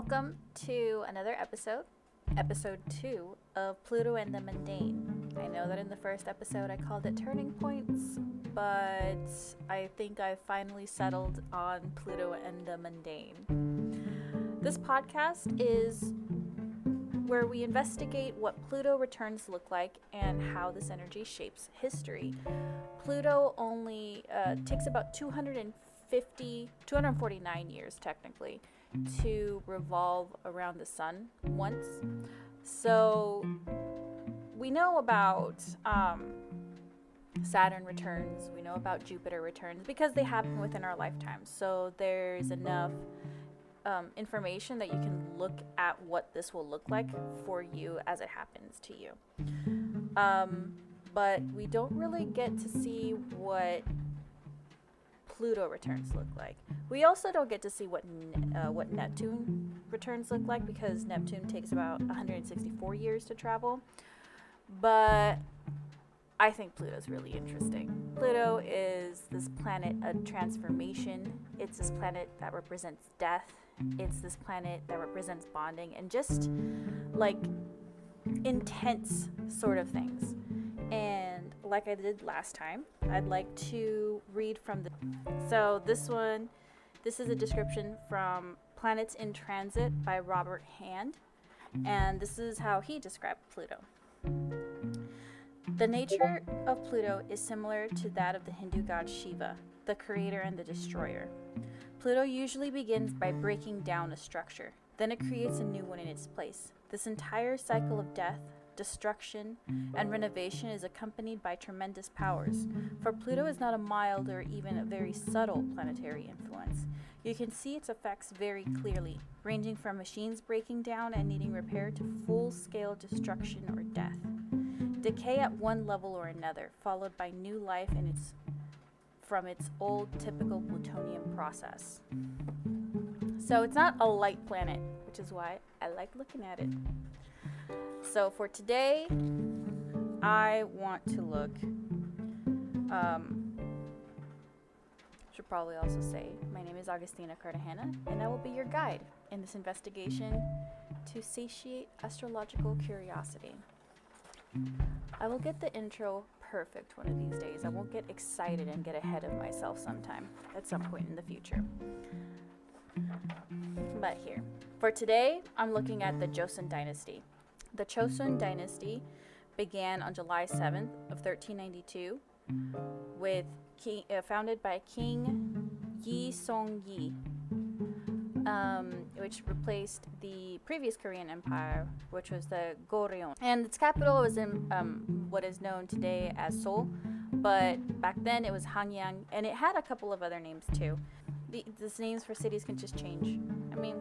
Welcome to another episode, episode two of Pluto and the Mundane. I know that in the first episode I called it Turning Points, but I think I finally settled on Pluto and the Mundane. This podcast is where we investigate what Pluto returns look like and how this energy shapes history. Pluto only uh, takes about 250, 249 years technically to revolve around the sun once. So we know about um, Saturn returns, we know about Jupiter returns because they happen within our lifetime. So there's enough um, information that you can look at what this will look like for you as it happens to you. Um, but we don't really get to see what Pluto returns look like. We also don't get to see what uh, what Neptune returns look like because Neptune takes about 164 years to travel. But I think Pluto's really interesting. Pluto is this planet of transformation. It's this planet that represents death. It's this planet that represents bonding and just like intense sort of things. And like I did last time, I'd like to read from the. So this one, this is a description from Planets in Transit by Robert Hand. And this is how he described Pluto. The nature of Pluto is similar to that of the Hindu god Shiva, the creator and the destroyer. Pluto usually begins by breaking down a structure, then it creates a new one in its place. This entire cycle of death, destruction, and mm. renovation is accompanied by tremendous powers, for Pluto is not a mild or even a very subtle planetary influence. You can see its effects very clearly, ranging from machines breaking down and needing repair to full scale destruction or death. Decay at one level or another, followed by new life in its from its old typical plutonium process. So it's not a light planet, which is why I like looking at it. So for today, I want to look. Um, should probably also say my name is Augustina Cartagena, and I will be your guide in this investigation to satiate astrological curiosity. I will get the intro perfect one of these days. I won't get excited and get ahead of myself sometime at some point in the future. But here. For today, I'm looking at the Joseon dynasty. The Chosun dynasty began on July 7th of 1392 with king, uh, founded by King Yi Song-yi um, which replaced the previous Korean Empire, which was the Goryeo. And its capital was in um, what is known today as Seoul, but back then it was Hanyang, and it had a couple of other names too. The, these names for cities can just change. I mean,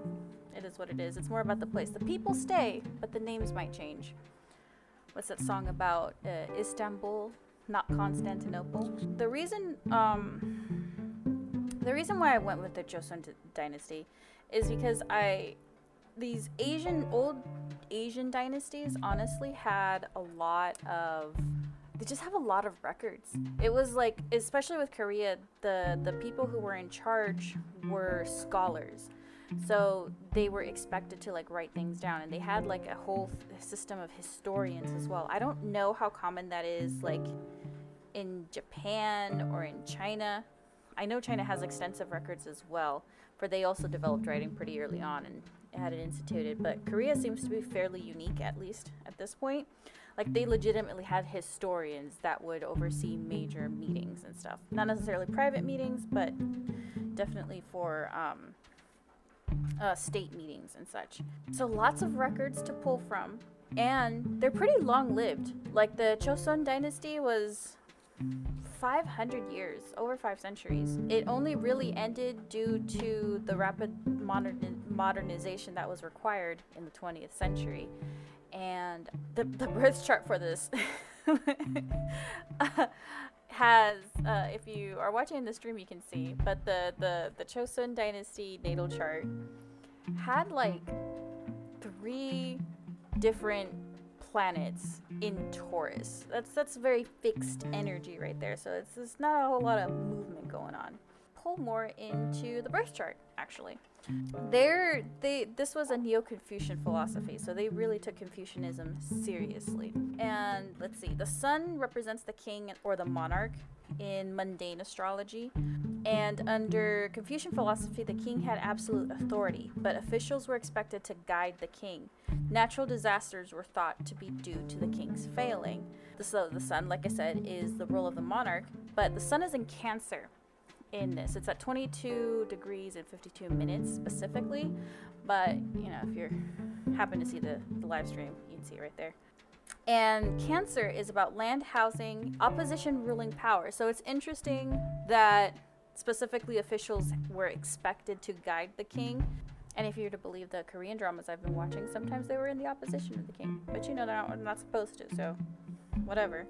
it is what it is. It's more about the place. The people stay, but the names might change. What's that song about? Uh, Istanbul, not Constantinople. The reason, um, the reason why I went with the Joseon dynasty is because I these Asian old Asian dynasties honestly had a lot of they just have a lot of records. It was like especially with Korea, the the people who were in charge were scholars. So they were expected to like write things down and they had like a whole f- system of historians as well. I don't know how common that is like in Japan or in China. I know China has extensive records as well for they also developed writing pretty early on and had it instituted. But Korea seems to be fairly unique, at least at this point. Like they legitimately had historians that would oversee major meetings and stuff. Not necessarily private meetings, but definitely for um, uh, state meetings and such. So lots of records to pull from, and they're pretty long lived. Like the Joseon dynasty was 500 years, over five centuries. It only really ended due to the rapid modern, modernization that was required in the 20th century. And the, the birth chart for this has, uh, if you are watching the stream, you can see, but the, the, the Joseon Dynasty natal chart had like three different planets in Taurus. That's that's very fixed energy right there. So it's there's not a whole lot of movement going on. pull more into the birth chart, actually. There, they this was a Neo-Confucian philosophy, so they really took Confucianism seriously. And let's see, the sun represents the king or the monarch in mundane astrology, and under Confucian philosophy, the king had absolute authority, but officials were expected to guide the king. Natural disasters were thought to be due to the king's failing. So the sun, like I said, is the role of the monarch, but the sun is in Cancer in this. It's at 22 degrees and 52 minutes specifically, but you know, if you're happen to see the, the live stream, you can see it right there. And Cancer is about land, housing, opposition ruling power. So it's interesting that specifically officials were expected to guide the king. And if you're to believe the Korean dramas I've been watching, sometimes they were in the opposition of the king. But you know, they're not, they're not supposed to, so whatever.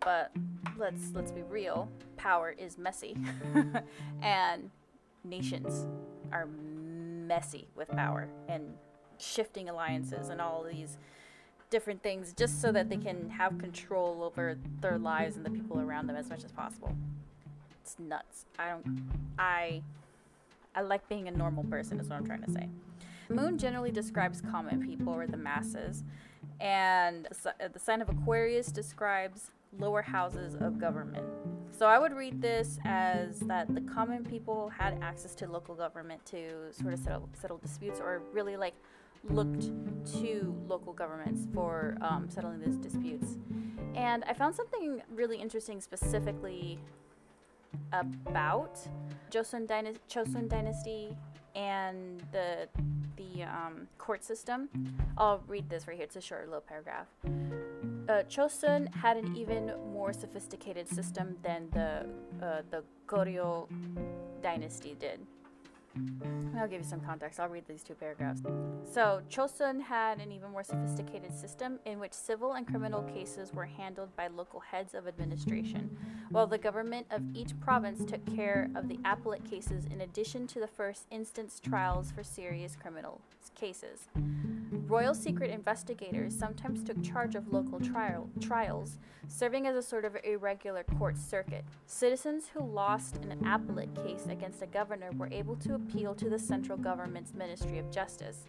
But let's let's be real. Power is messy, and nations are messy with power and shifting alliances and all these different things just so that they can have control over their lives and the people around them as much as possible. It's nuts. I don't I I like being a normal person is what I'm trying to say. Moon generally describes common people or the masses, and the sign of Aquarius describes lower houses of government. So I would read this as that the common people had access to local government to sort of settle, settle disputes or really like looked to local governments for um, settling these disputes. And I found something really interesting specifically about Joseon, Dyna- Chosun dynasty and the the um, court system. I'll read this right here. It's a short little paragraph. Uh, Chosun had an even more sophisticated system than the uh, the Goryeo dynasty did. I'll give you some context. I'll read these two paragraphs. So, Chosun had an even more sophisticated system in which civil and criminal cases were handled by local heads of administration, while the government of each province took care of the appellate cases in addition to the first instance trials for serious criminal cases. Royal secret investigators sometimes took charge of local trial, trials, serving as a sort of irregular court circuit. Citizens who lost an appellate case against a governor were able to appeal to the central government's Ministry of Justice.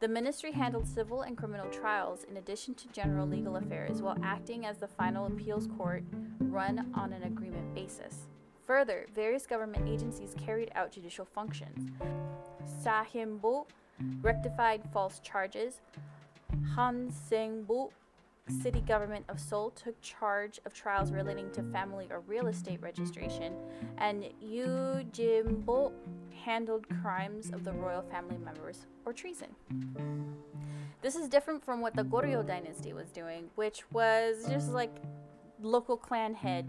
The ministry handled civil and criminal trials in addition to general legal affairs while acting as the final appeals court run on an agreement basis. Further, various government agencies carried out judicial functions. Saheonbu rectified false charges. Han Sengbu, city government of Seoul, took charge of trials relating to family or real estate registration, and Yu handled crimes of the royal family members or treason. This is different from what the Goryeo dynasty was doing, which was just like local clan head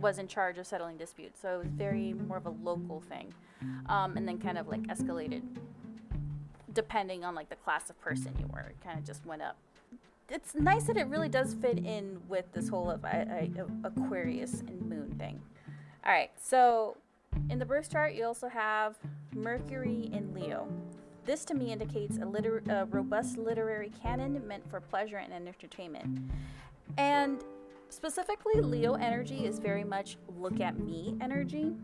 was in charge of settling disputes. So it was very more of a local thing, um, and then kind of like escalated depending on like the class of person you were. It kind of just went up. It's nice that it really does fit in with this whole of, uh, uh, Aquarius and Moon thing. All right, so in the birth chart, you also have Mercury in Leo. This to me indicates a, liter- a robust literary canon meant for pleasure and entertainment. And specifically, Leo energy is very much look at me energy.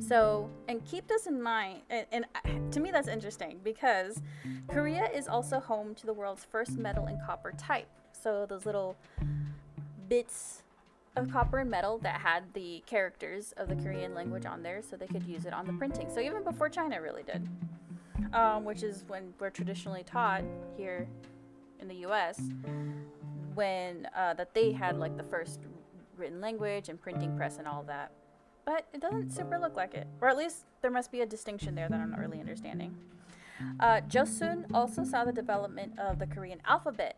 So, and keep this in mind, and, and, uh, to me that's interesting because Korea is also home to the world's first metal and copper type. So, those little bits of copper and metal that had the characters of the Korean language on there so they could use it on the printing. So, even before China really did, um, which is when we're traditionally taught here in the US, when uh, that they had like the first written language and printing press and all that but it doesn't super look like it. Or at least there must be a distinction there that I'm not really understanding. Uh, Joseon also saw the development of the Korean alphabet,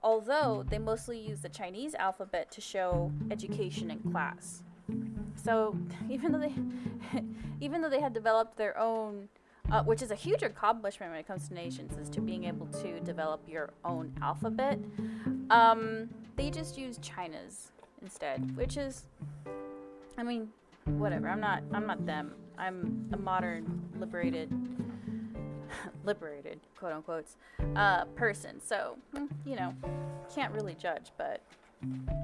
although they mostly use the Chinese alphabet to show education and class. So even though they, even though they had developed their own, uh, which is a huge accomplishment when it comes to nations, is to being able to develop your own alphabet. Um, they just use China's instead, which is, I mean, whatever. I'm not I'm not them. I'm a modern liberated liberated quote unquote uh, person. So mm, you know, can't really judge, but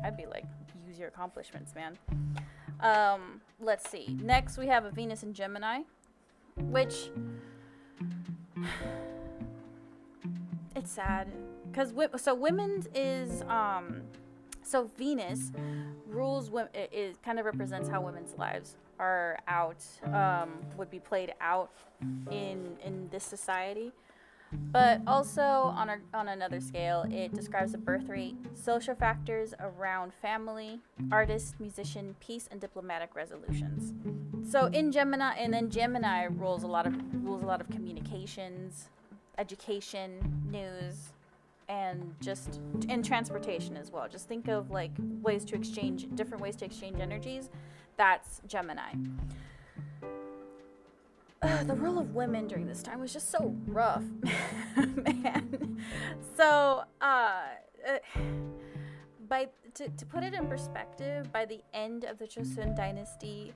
I'd be like, use your accomplishments, man. Um, let's see. Next, we have a Venus in Gemini, which it's sad because so women is um so Venus rules. It, it kind of represents how women's lives are out um, would be played out in in this society. But also on a, on another scale, it describes the birth rate, social factors around family, artist, musician, peace, and diplomatic resolutions. So in Gemini, and then Gemini rules a lot of rules a lot of communications, education, news, and just in transportation as well. Just think of like ways to exchange different ways to exchange energies. That's Gemini. Uh, the role of women during this time was just so rough, man. So, uh, uh, by to, to put it in perspective, by the end of the Joseon dynasty,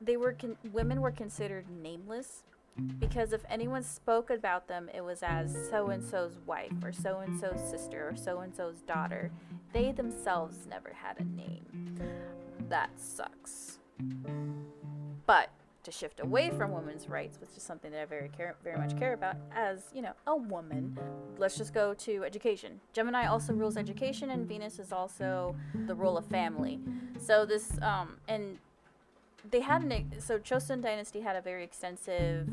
they were con- women were considered nameless because if anyone spoke about them, it was as so and so's wife or so and so's sister or so and so's daughter. They themselves never had a name. That sucks. But to shift away from women's rights, which is something that I very care, very much care about as, you know, a woman. Let's just go to education. Gemini also rules education and Venus is also the role of family. So this um and they had an so Joseon dynasty had a very extensive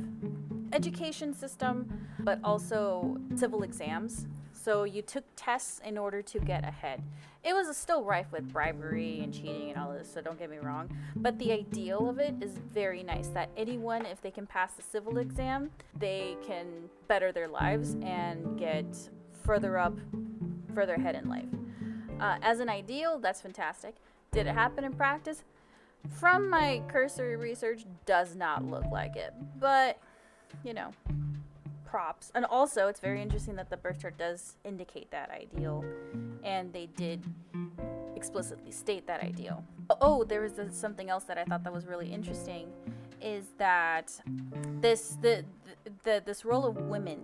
education system, but also civil exams. So you took tests in order to get ahead. It was still rife with bribery and cheating and all this, so don't get me wrong. But the ideal of it is very nice that anyone, if they can pass the civil exam, they can better their lives and get further up, further ahead in life. Uh, as an ideal, that's fantastic. Did it happen in practice? From my cursory research, does not look like it. But, you know, props. And also, it's very interesting that the birth chart does indicate that ideal, and they did explicitly state that ideal. Oh, there was something else that I thought that was really interesting, is that this the, the, the this role of women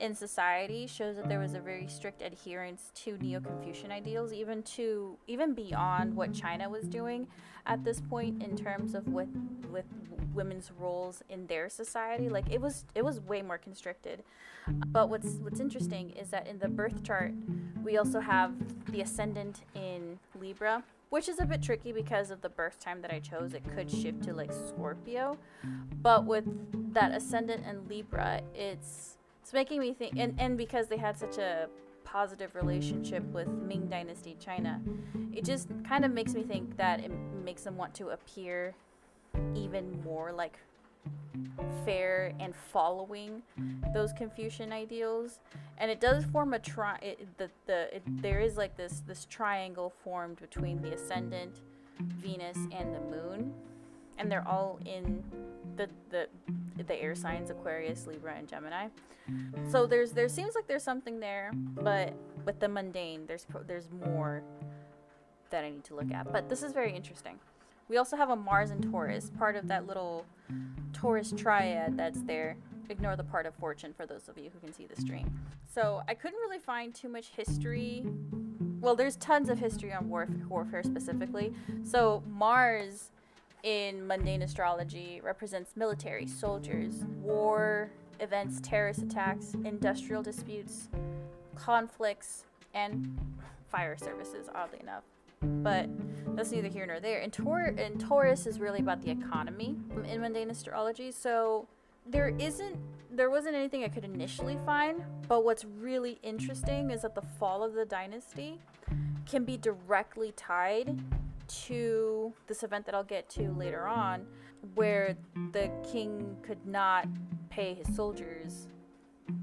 in society shows that there was a very strict adherence to neo-confucian ideals even to even beyond what china was doing at this point in terms of with with women's roles in their society. Like it was it was way more constricted. But what's what's interesting is that in the birth chart we also have the ascendant in libra which is a bit tricky because of the birth time that I chose. It could shift to like Scorpio, but with that ascendant in Libra, it's it's making me think, and, and because they had such a positive relationship with Ming Dynasty China, it just kind of makes me think that it makes them want to appear even more like fair and following those Confucian ideals. And it does form a tri. It, the the it, there is like this this triangle formed between the ascendant, Venus, and the moon, and they're all in the the the air signs Aquarius, Libra, and Gemini. So there's there seems like there's something there, but with the mundane, there's there's more that I need to look at. But this is very interesting. We also have a Mars and Taurus, part of that little Taurus triad that's there. Ignore the part of fortune for those of you who can see the stream. So I couldn't really find too much history. Well, there's tons of history on warf- warfare specifically. So Mars in mundane astrology represents military, soldiers, war, events, terrorist attacks, industrial disputes, conflicts, and fire services, oddly enough. But that's neither here nor there. And, Tor- and Taurus is really about the economy in mundane astrology. So there isn't, there wasn't anything I could initially find. But what's really interesting is that the fall of the dynasty can be directly tied to this event that I'll get to later on, where the king could not pay his soldiers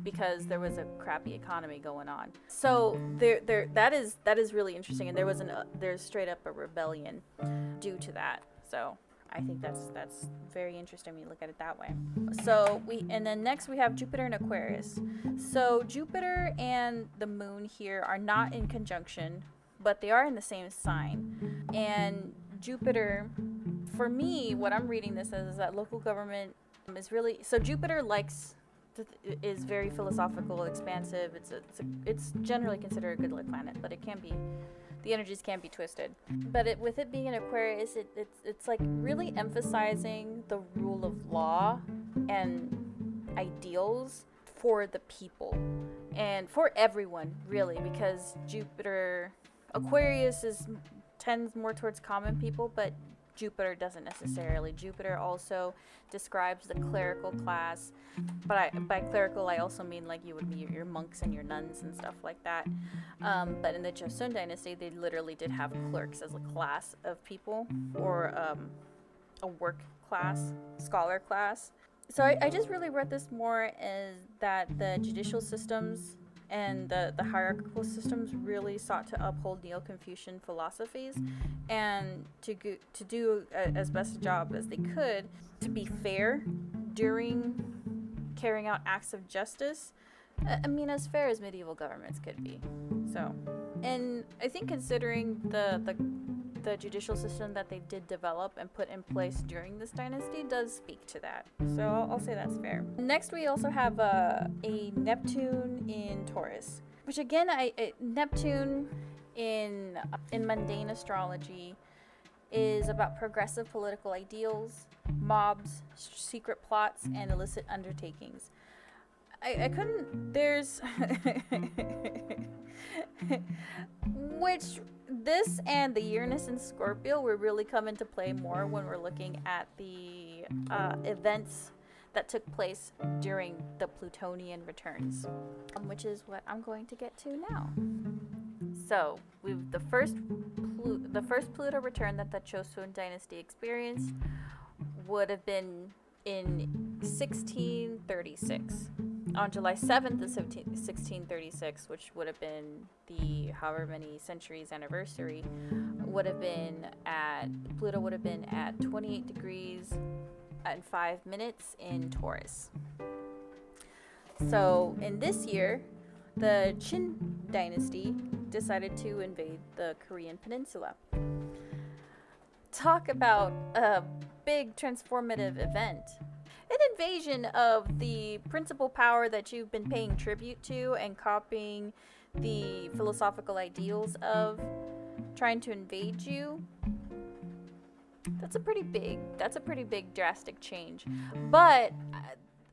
because there was a crappy economy going on. So there, there, that is that is really interesting, and there was an uh, there's straight up a rebellion due to that. So I think that's that's very interesting when you look at it that way. So we and then next we have Jupiter and Aquarius. So Jupiter and the moon here are not in conjunction but they are in the same sign. And Jupiter, for me, what I'm reading this as is that local government is really so Jupiter likes is very philosophical, expansive. It's a, it's, a, it's generally considered a good lit planet, but it can be the energies can be twisted. But it, with it being an Aquarius, it, it's it's like really emphasizing the rule of law and ideals for the people and for everyone really because Jupiter Aquarius is tends more towards common people, but Jupiter doesn't necessarily. Jupiter also describes the clerical class, but I, by clerical I also mean like you would be your monks and your nuns and stuff like that. Um, but in the Joseon dynasty, they literally did have clerks as a class of people or um, a work class, scholar class. So I, I just really read this more as that the judicial systems and the, the hierarchical systems really sought to uphold Neo-Confucian philosophies and to go, to do a, as best a job as they could to be fair during carrying out acts of justice. I I mean, as fair as medieval governments could be. So, and I think considering the the the judicial system that they did develop and put in place during this dynasty does speak to that. So I'll, say that's fair. Next, we also have uh, a Neptune in Taurus, which again, I, I Neptune in in mundane astrology is about progressive political ideals, mobs, secret plots, and illicit undertakings. I, I couldn't. There's. which this and the Uranus and Scorpio will really come into play more when we're looking at the uh, events that took place during the Plutonian returns, um, which is what I'm going to get to now. So, we've the first Plu- the first Pluto return that the Chosun dynasty experienced would have been in 1636 on July 7th of 17, 1636, which would have been the however many centuries anniversary, would have been at Pluto would have been at 28 degrees and 5 minutes in Taurus. So, in this year, the Qing dynasty decided to invade the Korean peninsula. Talk about a big transformative event an invasion of the principal power that you've been paying tribute to and copying the philosophical ideals of trying to invade you that's a pretty big that's a pretty big drastic change but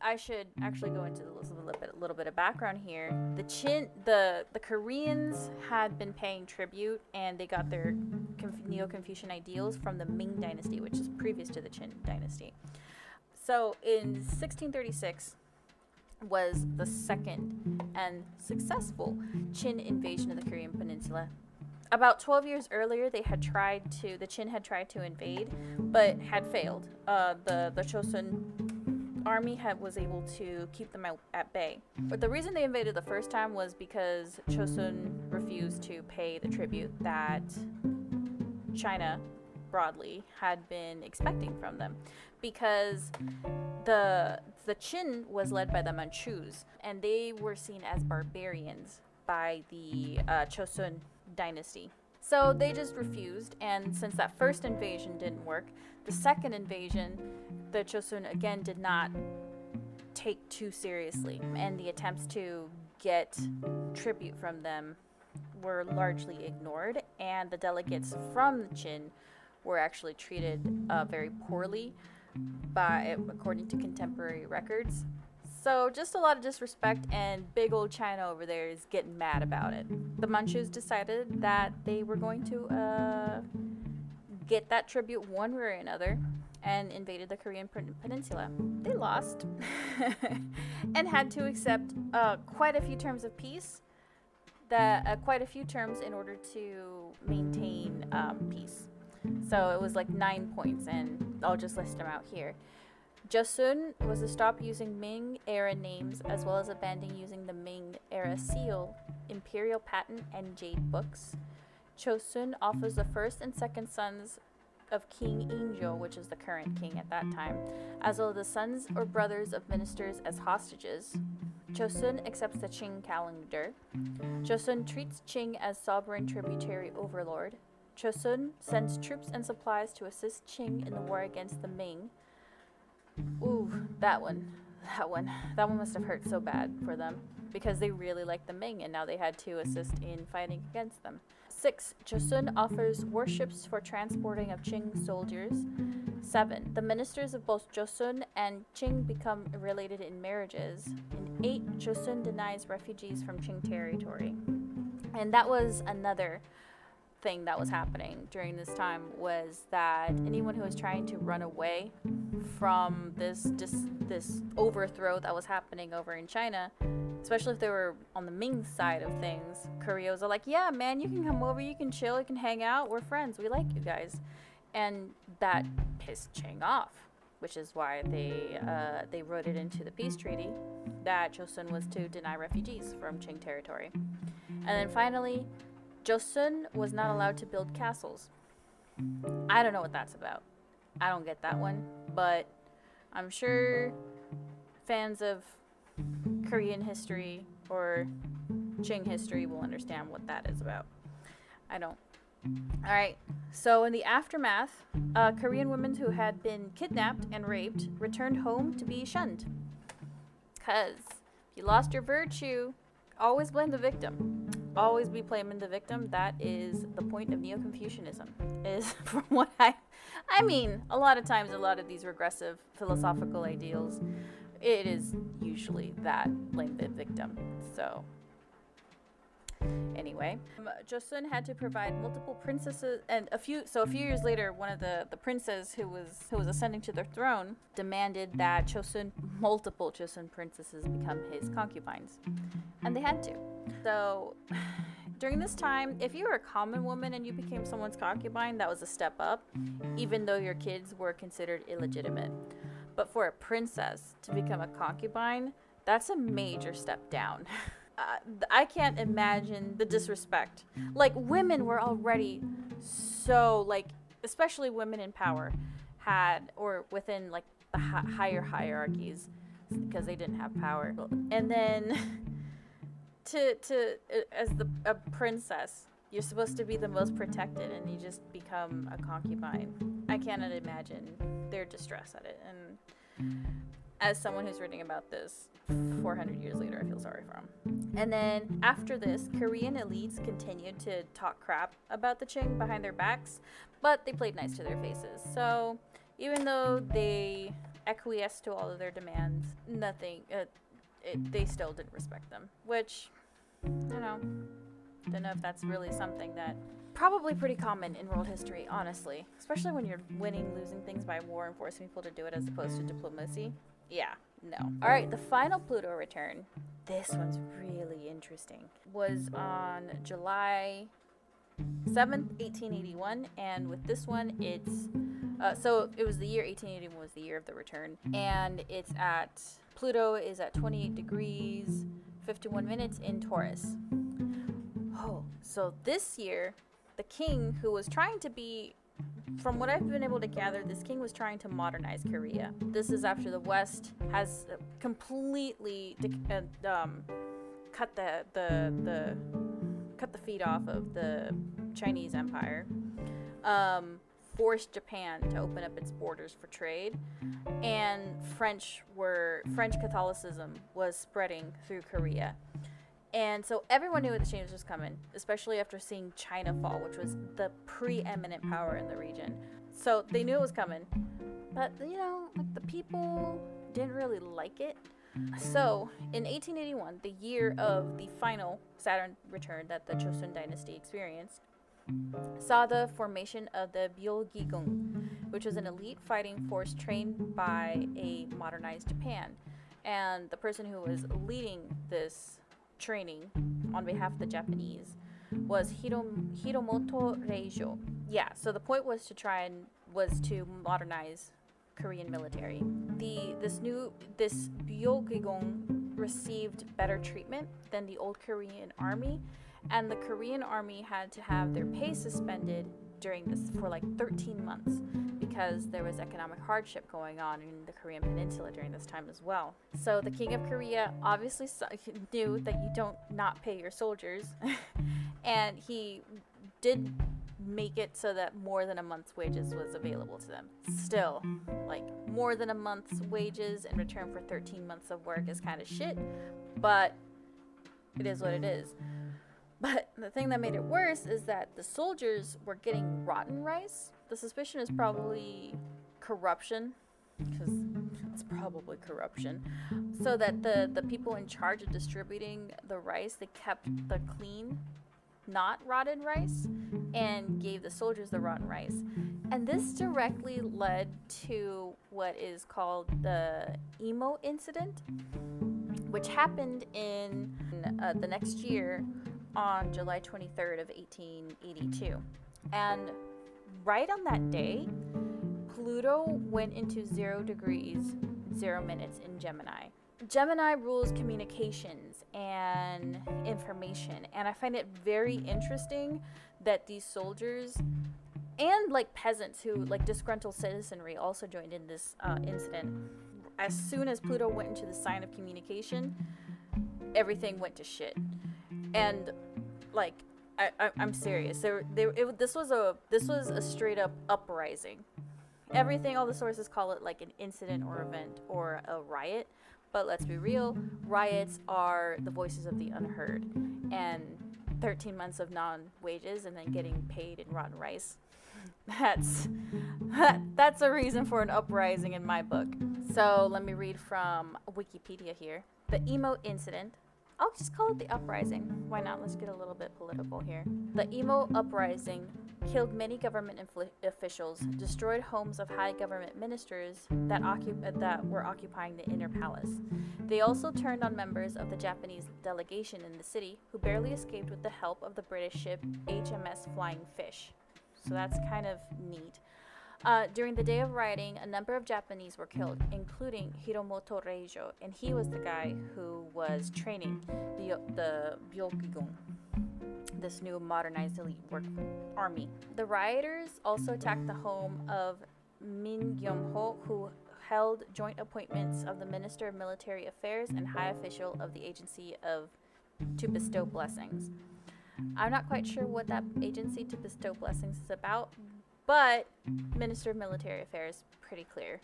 I should actually go into a little bit, a little bit of background here. The Chin, the the Koreans had been paying tribute, and they got their Conf- Neo-Confucian ideals from the Ming Dynasty, which is previous to the Qing Dynasty. So in 1636 was the second and successful Qing invasion of the Korean Peninsula. About 12 years earlier, they had tried to, the Qing had tried to invade, but had failed. Uh, the, the Chosun army had, was able to keep them at, at bay. But the reason they invaded the first time was because Chosun refused to pay the tribute that China broadly had been expecting from them because the the Qing was led by the Manchus and they were seen as barbarians by the uh, Chosun dynasty. So they just refused, and since that first invasion didn't work, the second invasion, the Chosun again did not take too seriously, and the attempts to get tribute from them were largely ignored, and the delegates from the Qing were actually treated uh, very poorly by according to contemporary records. So just a lot of disrespect and big old China over there is getting mad about it. The Manchus decided that they were going to uh, get that tribute one way or another and invaded the Korean peninsula. They lost and had to accept uh, quite a few terms of peace, that uh, quite a few terms in order to maintain um, peace. So it was like nine points, and I'll just list them out here. Joseon was to stop using Ming era names as well as abandoning using the Ming era seal, imperial patent, and jade books. Chosun offers the first and second sons of King Injo, which is the current king at that time, as well as the sons or brothers of ministers as hostages. Chosun accepts the Qing calendar. Joseon treats Qing as sovereign tributary overlord. Chosun sends troops and supplies to assist Qing in the war against the Ming. Ooh, that one. that one. That one must have hurt so bad for them because they really liked the Ming and now they had to assist in fighting against them. 6. Joseon offers warships for transporting of Qing soldiers. 7. The ministers of both Joseon and Qing become related in marriages. And 8. Joseon denies refugees from Qing territory. And that was another thing that was happening during this time was that anyone who was trying to run away from this dis- this overthrow that was happening over in China, especially if they were on the Ming side of things, Korea was like, "Yeah, man, you can come over, you can chill, you can hang out. We're friends. We like you guys," and that pissed Qing off, which is why they uh, they wrote it into the peace treaty that Joseon was to deny refugees from Qing territory, and then finally. Joseon was not allowed to build castles. I don't know what that's about. I don't get that one, but I'm sure fans of Korean history or Qing history will understand what that is about. I don't. All right. So, in the aftermath, uh, Korean women who had been kidnapped and raped returned home to be shunned. Because if you lost your virtue, always blame the victim always be blaming the victim. That is the point of Neo-Confucianism. Is from what I, I mean, a lot of times, a lot of these regressive philosophical ideals, it is usually that blame the victim. So. Anyway, um, Joseon had to provide multiple princesses, and a few. So a few years later, one of the the princes who was who was ascending to the throne demanded that Joseon, multiple Joseon princesses, become his concubines, and they had to. So during this time, if you were a common woman and you became someone's concubine, that was a step up, even though your kids were considered illegitimate. But for a princess to become a concubine, that's a major step down. uh, I can't imagine the disrespect. Like women were already so like, especially women in power, had or within like the hi- higher hierarchies because they didn't have power, and then to to uh, as the a princess, you're supposed to be the most protected, and you just become a concubine. I cannot imagine their distress at it, and as someone who's reading about this 400 years later, I feel sorry for them. And then after this, Korean elites continued to talk crap about the Qing behind their backs, but they played nice to their faces. So even though they acquiesced to all of their demands, nothing, uh, it, they still didn't respect them, which, you know, don't know if that's really something that probably pretty common in world history, honestly, especially when you're winning, losing things by war and forcing people to do it as opposed to diplomacy. Yeah, no. All right, the final Pluto return. This one's really interesting. Was on July 7th, 1881, and with this one, it's uh, so it was the year 1881 was the year of the return, and it's at Pluto is at 28 degrees 51 minutes in Taurus. Oh, so this year, the king who was trying to be from what I've been able to gather, this king was trying to modernize Korea. This is after the West has completely uh, um, cut the, the the cut the feet off of the Chinese Empire, um, forced Japan to open up its borders for trade, and French were French Catholicism was spreading through Korea. And so everyone knew the change was coming, especially after seeing China fall, which was the preeminent power in the region. So they knew it was coming. But, you know, like the people didn't really like it. So, in 1881, the year of the final Saturn return that the Joseon dynasty experienced, saw the formation of the Byeolgigun, which was an elite fighting force trained by a modernized Japan. And the person who was leading this training on behalf of the Japanese was Hirom- Hiromoto Reijo. Yeah, so the point was to try and was to modernize Korean military. The this new this Byeolgigun received better treatment than the old Korean army, and the Korean army had to have their pay suspended during this for like 13 months because there was economic hardship going on in the Korean peninsula during this time as well. So the king of Korea obviously uh, knew that you don't not pay your soldiers and he did make it so that more than a month's wages was available to them. Still, like more than a month's wages in return for 13 months of work is kind of shit, but it is what it is. But the thing that made it worse is that the soldiers were getting rotten rice. The suspicion is probably corruption, because it's probably corruption. So that the, the people in charge of distributing the rice, they kept the clean, not rotten rice, and gave the soldiers the rotten rice. And this directly led to what is called the Imo incident, which happened in uh, the next year on July 23rd of 1882. And right on that day, Pluto went into 0 degrees, 0 minutes in Gemini. Gemini rules communications and information, and I find it very interesting that these soldiers and like peasants who like disgruntled citizenry also joined in this uh, incident. As soon as Pluto went into the sign of communication, everything went to shit and like I, I am serious. There there it, this was a this was a straight up uprising. Everything all the sources call it like an incident or event or a riot, but let's be real, riots are the voices of the unheard. And 13 months of non-wages and then getting paid in rotten rice. That's that, that's a reason for an uprising in my book. So, let me read from Wikipedia here. The Imo incident I'll just call it the uprising. Why not? Let's get a little bit political here. The Imo uprising killed many government infl- officials, destroyed homes of high government ministers that, occup- that were occupying the inner palace. They also turned on members of the Japanese delegation in the city, who barely escaped with the help of the British ship HMS Flying Fish. So that's kind of neat. Uh, during the day of rioting, a number of Japanese were killed, including Hiromoto Reijo, and he was the guy who was training the, the Byokugun, this new modernized elite work army. The rioters also attacked the home of Min Gyeom-ho, who held joint appointments of the Minister of Military Affairs and high official of the Agency of to bestow blessings. I'm not quite sure what that agency to bestow blessings is about, but Minister of Military Affairs, pretty clear.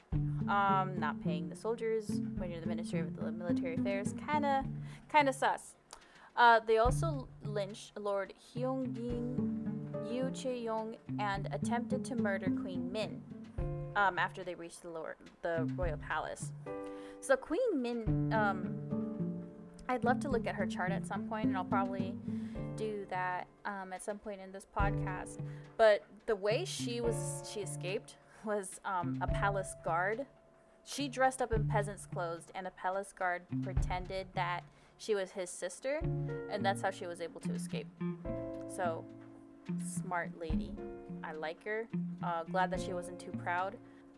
Um, not paying the soldiers when you're the Minister of the Military Affairs, kinda, kinda sus. Uh, they also lynched Lord Hyungjin, Yu Che-yong, and attempted to murder Queen Min um, after they reached the, Lord, the royal palace. So Queen Min, um, I'd love to look at her chart at some point, and I'll probably do that um, at some point in this podcast. But the way she was, she escaped was um, a palace guard. She dressed up in peasant's clothes, and a palace guard pretended that she was his sister, and that's how she was able to escape. So, smart lady. I like her. Uh, glad that she wasn't too proud.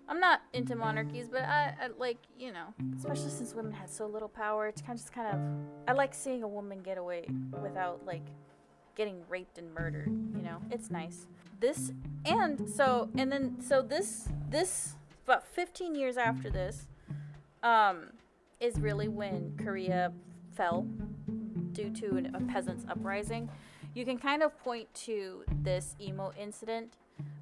I'm not into monarchies, but I, I, like you know, especially since women had so little power. It's kind of just kind of I like seeing a woman get away without like getting raped and murdered. You know, it's nice. This and so and then so this this about 15 years after this um, is really when Korea fell due to an, a peasants' uprising. You can kind of point to this Imo incident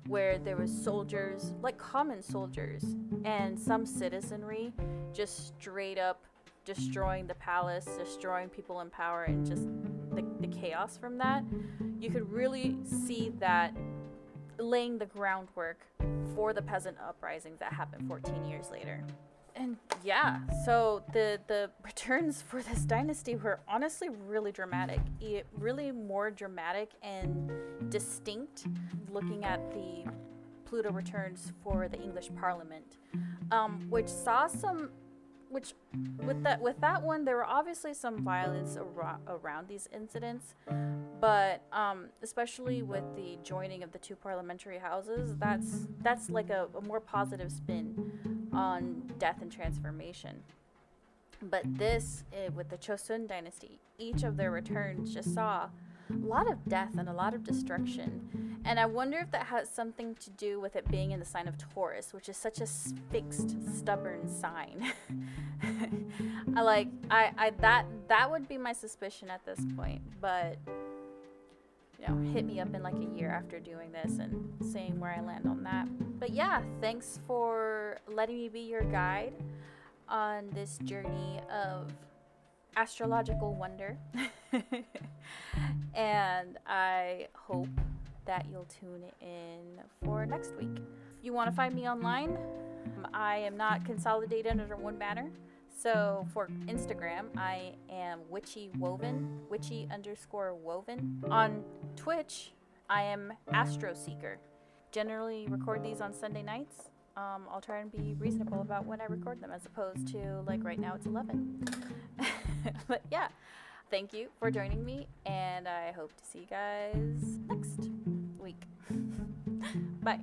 where there was soldiers, like common soldiers, and some citizenry just straight up destroying the palace, destroying people in power, and just the, the chaos from that, you could really see that laying the groundwork for the peasant uprisings that happened 14 years later. And yeah, so the the returns for this dynasty were honestly really dramatic. It really more dramatic and distinct looking at the Pluto returns for the English Parliament, um, which saw some which with that with that one there were obviously some violence ar- around these incidents but um, especially with the joining of the two parliamentary houses that's that's like a, a more positive spin on death and transformation. But this uh, with the chosun dynasty each of their returns just saw a lot of death and a lot of destruction. And I wonder if that has something to do with it being in the sign of Taurus, which is such a fixed, stubborn sign. I like I, I that that would be my suspicion at this point, but you know, hit me up in like a year after doing this and seeing where I land on that. But yeah, thanks for letting me be your guide on this journey of astrological wonder. and I hope that you'll tune in for next week. You want to find me online, I am not consolidated under one banner. So for Instagram, I am witchy woven, witchy underscore woven. On Twitch, I am Astro Seeker. Generally record these on Sunday nights. Um, I'll try and be reasonable about when I record them, as opposed to like right now it's 11. but yeah, thank you for joining me, and I hope to see you guys next week. Bye.